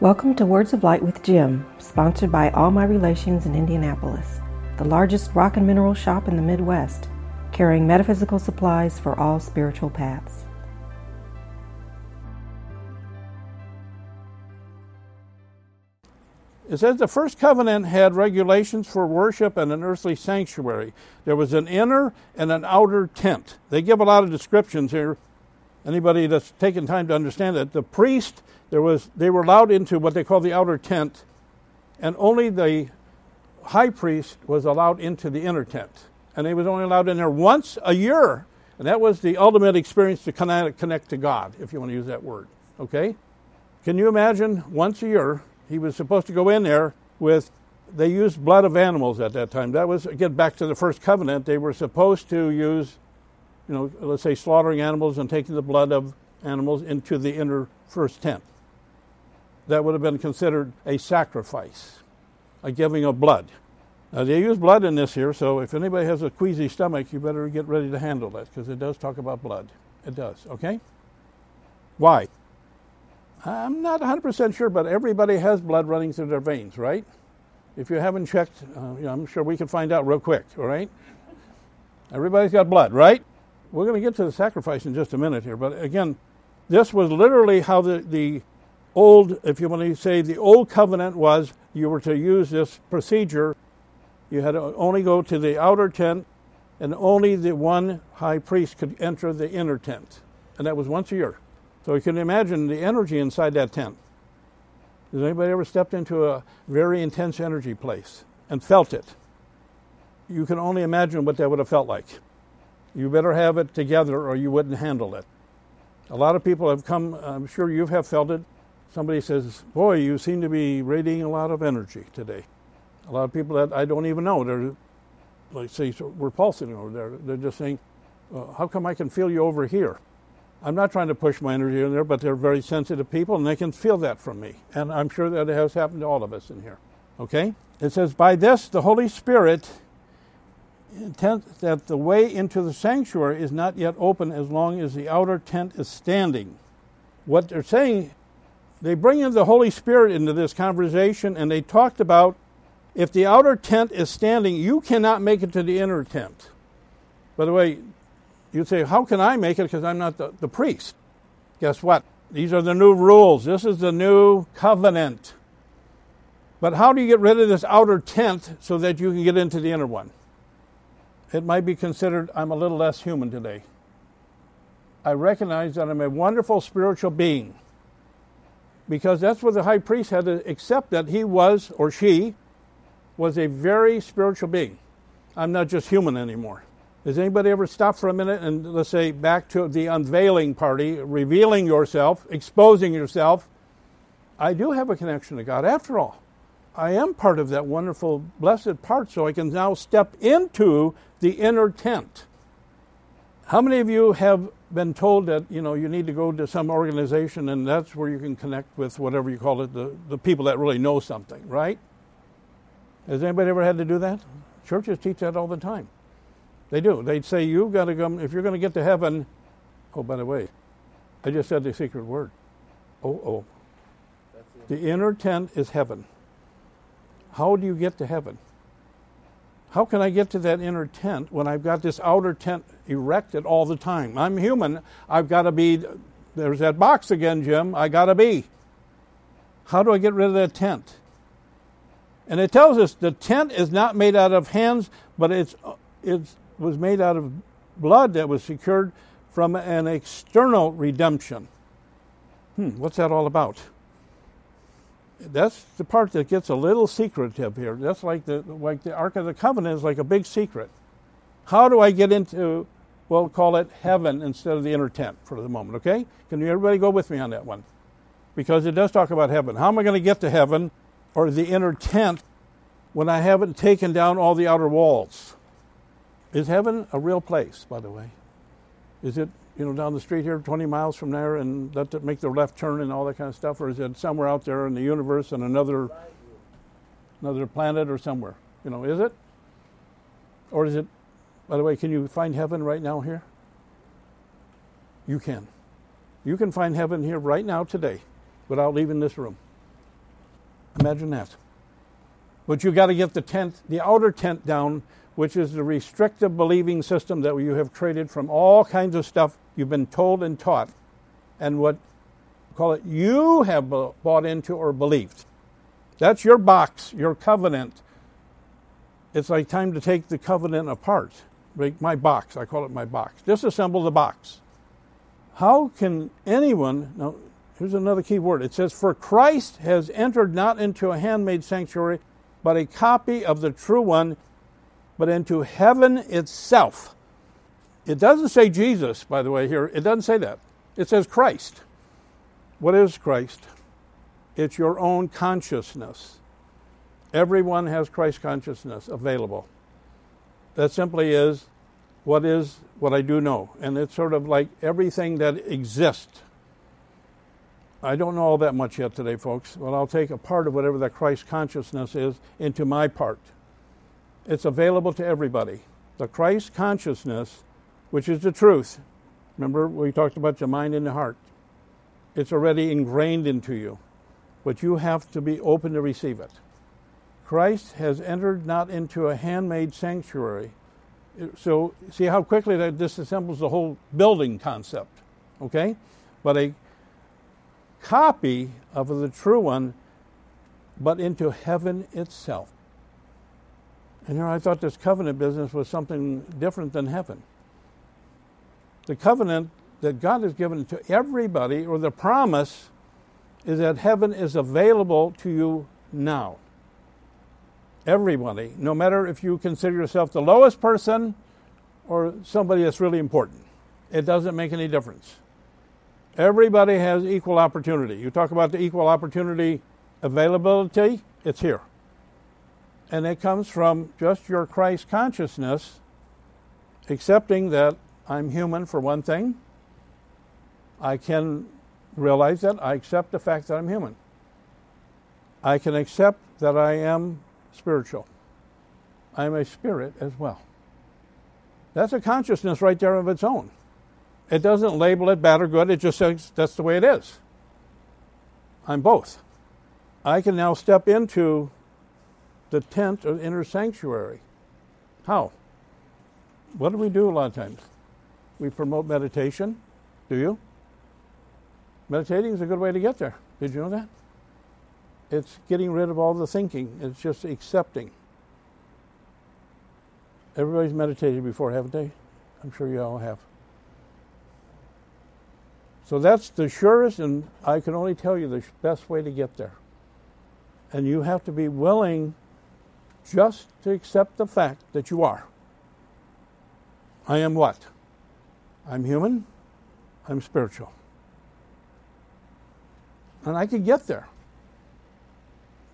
Welcome to Words of Light with Jim, sponsored by All My Relations in Indianapolis, the largest rock and mineral shop in the Midwest, carrying metaphysical supplies for all spiritual paths. It says the first covenant had regulations for worship and an earthly sanctuary. There was an inner and an outer tent. They give a lot of descriptions here. Anybody that's taken time to understand it, the priest there was they were allowed into what they call the outer tent, and only the high priest was allowed into the inner tent, and he was only allowed in there once a year, and that was the ultimate experience to connect to God, if you want to use that word. Okay, can you imagine? Once a year, he was supposed to go in there with. They used blood of animals at that time. That was again back to the first covenant. They were supposed to use, you know, let's say slaughtering animals and taking the blood of animals into the inner first tent that would have been considered a sacrifice, a giving of blood. Now, they use blood in this here, so if anybody has a queasy stomach, you better get ready to handle that because it does talk about blood. It does, okay? Why? I'm not 100% sure, but everybody has blood running through their veins, right? If you haven't checked, uh, you know, I'm sure we can find out real quick, all right? Everybody's got blood, right? We're going to get to the sacrifice in just a minute here, but again, this was literally how the, the old, if you want to say the old covenant was you were to use this procedure. You had to only go to the outer tent, and only the one high priest could enter the inner tent. And that was once a year. So you can imagine the energy inside that tent. Has anybody ever stepped into a very intense energy place and felt it? You can only imagine what that would have felt like. You better have it together or you wouldn't handle it. A lot of people have come, I'm sure you have felt it, somebody says, Boy, you seem to be radiating a lot of energy today. A lot of people that I don't even know, they're like, say, we're pulsing over there. They're just saying, uh, How come I can feel you over here? I'm not trying to push my energy in there, but they're very sensitive people and they can feel that from me. And I'm sure that it has happened to all of us in here. Okay? It says, By this, the Holy Spirit intends that the way into the sanctuary is not yet open as long as the outer tent is standing. What they're saying they bring in the Holy Spirit into this conversation, and they talked about if the outer tent is standing, you cannot make it to the inner tent. By the way, you'd say, How can I make it? Because I'm not the, the priest. Guess what? These are the new rules. This is the new covenant. But how do you get rid of this outer tent so that you can get into the inner one? It might be considered I'm a little less human today. I recognize that I'm a wonderful spiritual being because that's what the high priest had to accept that he was or she was a very spiritual being. I'm not just human anymore. Has anybody ever stopped for a minute and let's say back to the unveiling party, revealing yourself, exposing yourself? I do have a connection to God after all. I am part of that wonderful, blessed part, so I can now step into the inner tent. How many of you have been told that you know you need to go to some organization and that's where you can connect with whatever you call it the, the people that really know something right? Has anybody ever had to do that? Churches teach that all the time. They do. They'd say you've got to come if you're going to get to heaven oh by the way i just said the secret word. Oh oh the inner tent is heaven. How do you get to heaven how can I get to that inner tent when I've got this outer tent erected all the time? I'm human. I've got to be, there's that box again, Jim. I got to be. How do I get rid of that tent? And it tells us the tent is not made out of hands, but it's, it was made out of blood that was secured from an external redemption. Hmm, what's that all about? That's the part that gets a little secretive here. That's like the like the Ark of the Covenant is like a big secret. How do I get into we'll call it heaven instead of the inner tent for the moment, okay? Can you everybody go with me on that one? Because it does talk about heaven. How am I going to get to heaven or the inner tent when I haven't taken down all the outer walls? Is heaven a real place, by the way? Is it you know, down the street here, 20 miles from there, and let make the left turn and all that kind of stuff, or is it somewhere out there in the universe and another another planet or somewhere? You know, is it? Or is it? By the way, can you find heaven right now here? You can. You can find heaven here right now today, without leaving this room. Imagine that. But you got to get the tent, the outer tent down, which is the restrictive believing system that you have traded from all kinds of stuff you've been told and taught, and what call it you have bought into or believed. That's your box, your covenant. It's like time to take the covenant apart. Make my box, I call it my box. Disassemble the box. How can anyone, now here's another key word. It says, For Christ has entered not into a handmade sanctuary, but a copy of the true one, but into heaven itself. It doesn't say Jesus, by the way, here. It doesn't say that. It says Christ. What is Christ? It's your own consciousness. Everyone has Christ consciousness available. That simply is what is what I do know. And it's sort of like everything that exists. I don't know all that much yet today, folks, but I'll take a part of whatever that Christ consciousness is into my part. It's available to everybody. The Christ consciousness, which is the truth. Remember, we talked about your mind and the heart. It's already ingrained into you, but you have to be open to receive it. Christ has entered not into a handmade sanctuary. So, see how quickly that disassembles the whole building concept, okay? But a copy of the true one, but into heaven itself. And here I thought this covenant business was something different than heaven. The covenant that God has given to everybody, or the promise, is that heaven is available to you now. Everybody, no matter if you consider yourself the lowest person or somebody that's really important, it doesn't make any difference. Everybody has equal opportunity. You talk about the equal opportunity availability, it's here. And it comes from just your Christ consciousness, accepting that I'm human for one thing. I can realize that. I accept the fact that I'm human. I can accept that I am spiritual. I'm a spirit as well. That's a consciousness right there of its own. It doesn't label it bad or good, it just says that's the way it is. I'm both. I can now step into the tent or inner sanctuary. How? What do we do a lot of times? We promote meditation. Do you? Meditating is a good way to get there. Did you know that? It's getting rid of all the thinking, it's just accepting. Everybody's meditated before, haven't they? I'm sure you all have. So that's the surest, and I can only tell you the best way to get there. And you have to be willing just to accept the fact that you are. I am what? I'm human, I'm spiritual. And I could get there.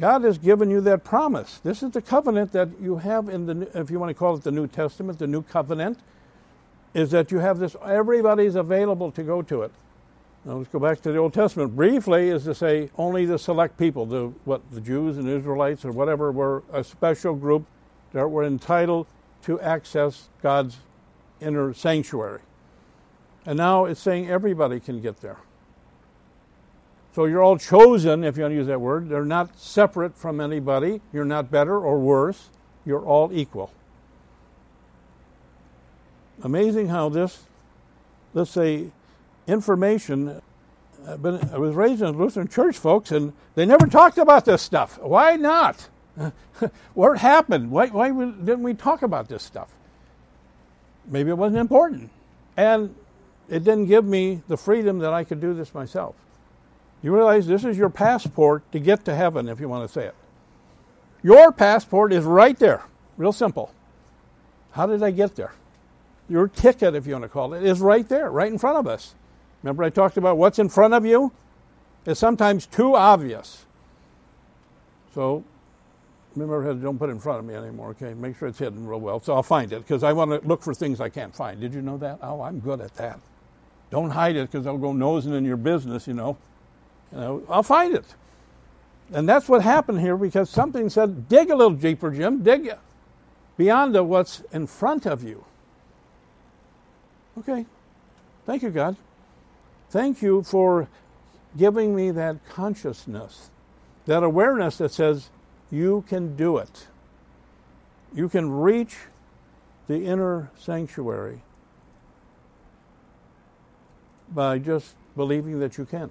God has given you that promise. This is the covenant that you have in the, if you want to call it the New Testament, the New Covenant, is that you have this, everybody's available to go to it. Now let's go back to the Old Testament. Briefly, is to say only the select people, the what the Jews and Israelites or whatever, were a special group that were entitled to access God's inner sanctuary. And now it's saying everybody can get there. So you're all chosen, if you want to use that word. They're not separate from anybody. You're not better or worse. You're all equal. Amazing how this, let's say, information. Uh, been, I was raised in a Lutheran church, folks, and they never talked about this stuff. Why not? what happened? Why, why didn't we talk about this stuff? Maybe it wasn't important. And it didn't give me the freedom that I could do this myself. You realize this is your passport to get to heaven, if you want to say it. Your passport is right there. Real simple. How did I get there? Your ticket, if you want to call it, is right there, right in front of us. Remember, I talked about what's in front of you? It's sometimes too obvious. So, remember, don't put it in front of me anymore, okay? Make sure it's hidden real well. So I'll find it because I want to look for things I can't find. Did you know that? Oh, I'm good at that. Don't hide it because I'll go nosing in your business, you know. You know. I'll find it. And that's what happened here because something said, dig a little deeper, Jim, dig beyond the, what's in front of you. Okay. Thank you, God. Thank you for giving me that consciousness. That awareness that says, you can do it. You can reach the inner sanctuary by just believing that you can.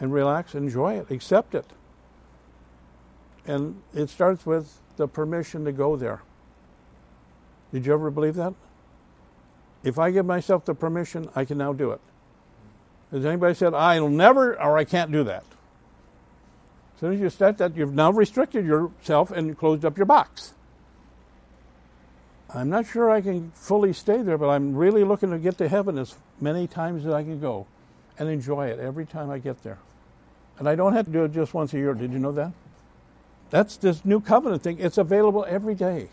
And relax, enjoy it, accept it. And it starts with the permission to go there. Did you ever believe that? If I give myself the permission, I can now do it. Has anybody said, I'll never or I can't do that? As soon as you start that, you've now restricted yourself and closed up your box. I'm not sure I can fully stay there, but I'm really looking to get to heaven as many times as I can go and enjoy it every time I get there. And I don't have to do it just once a year. Did you know that? That's this new covenant thing. It's available every day.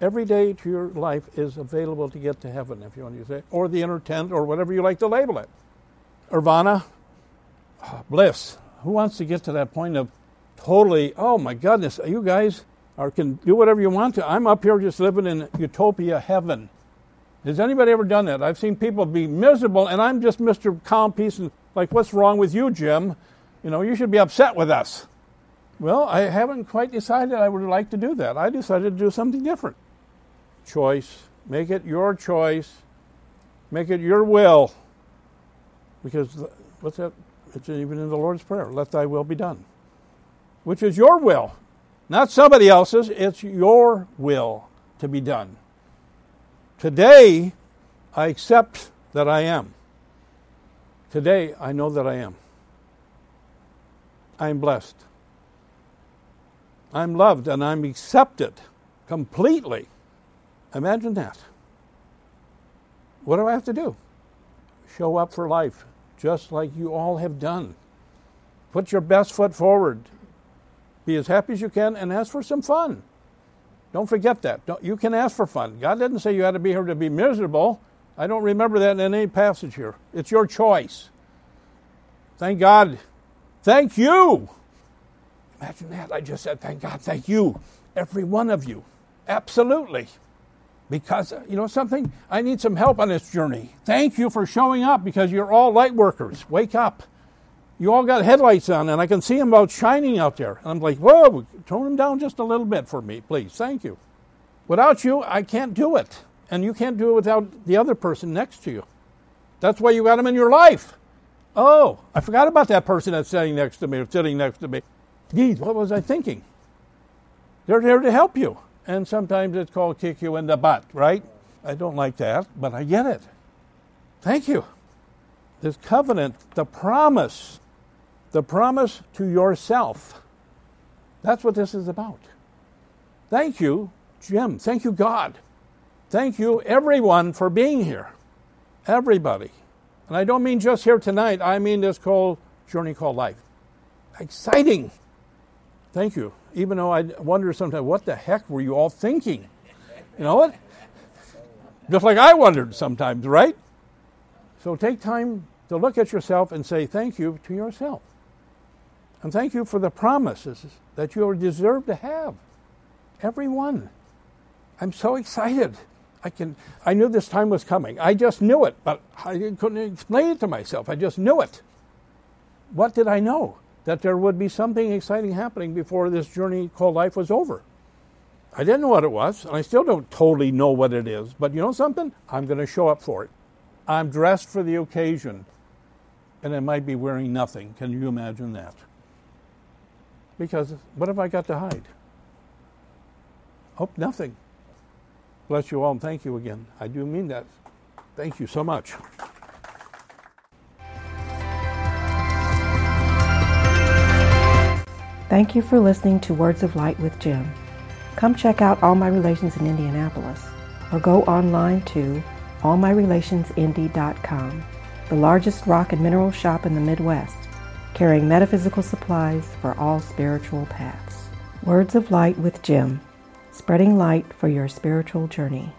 Every day to your life is available to get to heaven, if you want to say, it. or the inner tent, or whatever you like to label it. Nirvana, ah, bliss. Who wants to get to that point of totally, oh my goodness, are you guys or can do whatever you want to. I'm up here just living in utopia heaven. Has anybody ever done that? I've seen people be miserable, and I'm just Mr. Calm Peace, and like, what's wrong with you, Jim? You know, you should be upset with us. Well, I haven't quite decided I would like to do that. I decided to do something different. Choice. Make it your choice. Make it your will. Because, what's that? It's even in the Lord's Prayer let thy will be done, which is your will. Not somebody else's, it's your will to be done. Today, I accept that I am. Today, I know that I am. I'm blessed. I'm loved and I'm accepted completely. Imagine that. What do I have to do? Show up for life, just like you all have done. Put your best foot forward. Be as happy as you can and ask for some fun. Don't forget that. Don't, you can ask for fun. God didn't say you had to be here to be miserable. I don't remember that in any passage here. It's your choice. Thank God. Thank you. Imagine that. I just said, thank God, thank you. Every one of you. Absolutely. Because, you know something? I need some help on this journey. Thank you for showing up because you're all light workers. Wake up you all got headlights on, and I can see them out shining out there. And I'm like, whoa, tone them down just a little bit for me, please. Thank you. Without you, I can't do it. And you can't do it without the other person next to you. That's why you got them in your life. Oh, I forgot about that person that's sitting next to me or sitting next to me. Geez, what was I thinking? They're there to help you. And sometimes it's called kick you in the butt, right? I don't like that, but I get it. Thank you. This covenant, the promise the promise to yourself. That's what this is about. Thank you, Jim. Thank you, God. Thank you, everyone, for being here. Everybody. And I don't mean just here tonight, I mean this whole journey called life. Exciting. Thank you. Even though I wonder sometimes, what the heck were you all thinking? You know what? Just like I wondered sometimes, right? So take time to look at yourself and say thank you to yourself. And thank you for the promises that you deserve to have. Every one. I'm so excited. I can I knew this time was coming. I just knew it, but I couldn't explain it to myself. I just knew it. What did I know? That there would be something exciting happening before this journey called life was over. I didn't know what it was, and I still don't totally know what it is, but you know something? I'm going to show up for it. I'm dressed for the occasion, and I might be wearing nothing. Can you imagine that? Because what have I got to hide? Hope nothing. Bless you all and thank you again. I do mean that. Thank you so much. Thank you for listening to Words of Light with Jim. Come check out All My Relations in Indianapolis or go online to allmyrelationsindy.com, the largest rock and mineral shop in the Midwest carrying metaphysical supplies for all spiritual paths. Words of Light with Jim, spreading light for your spiritual journey.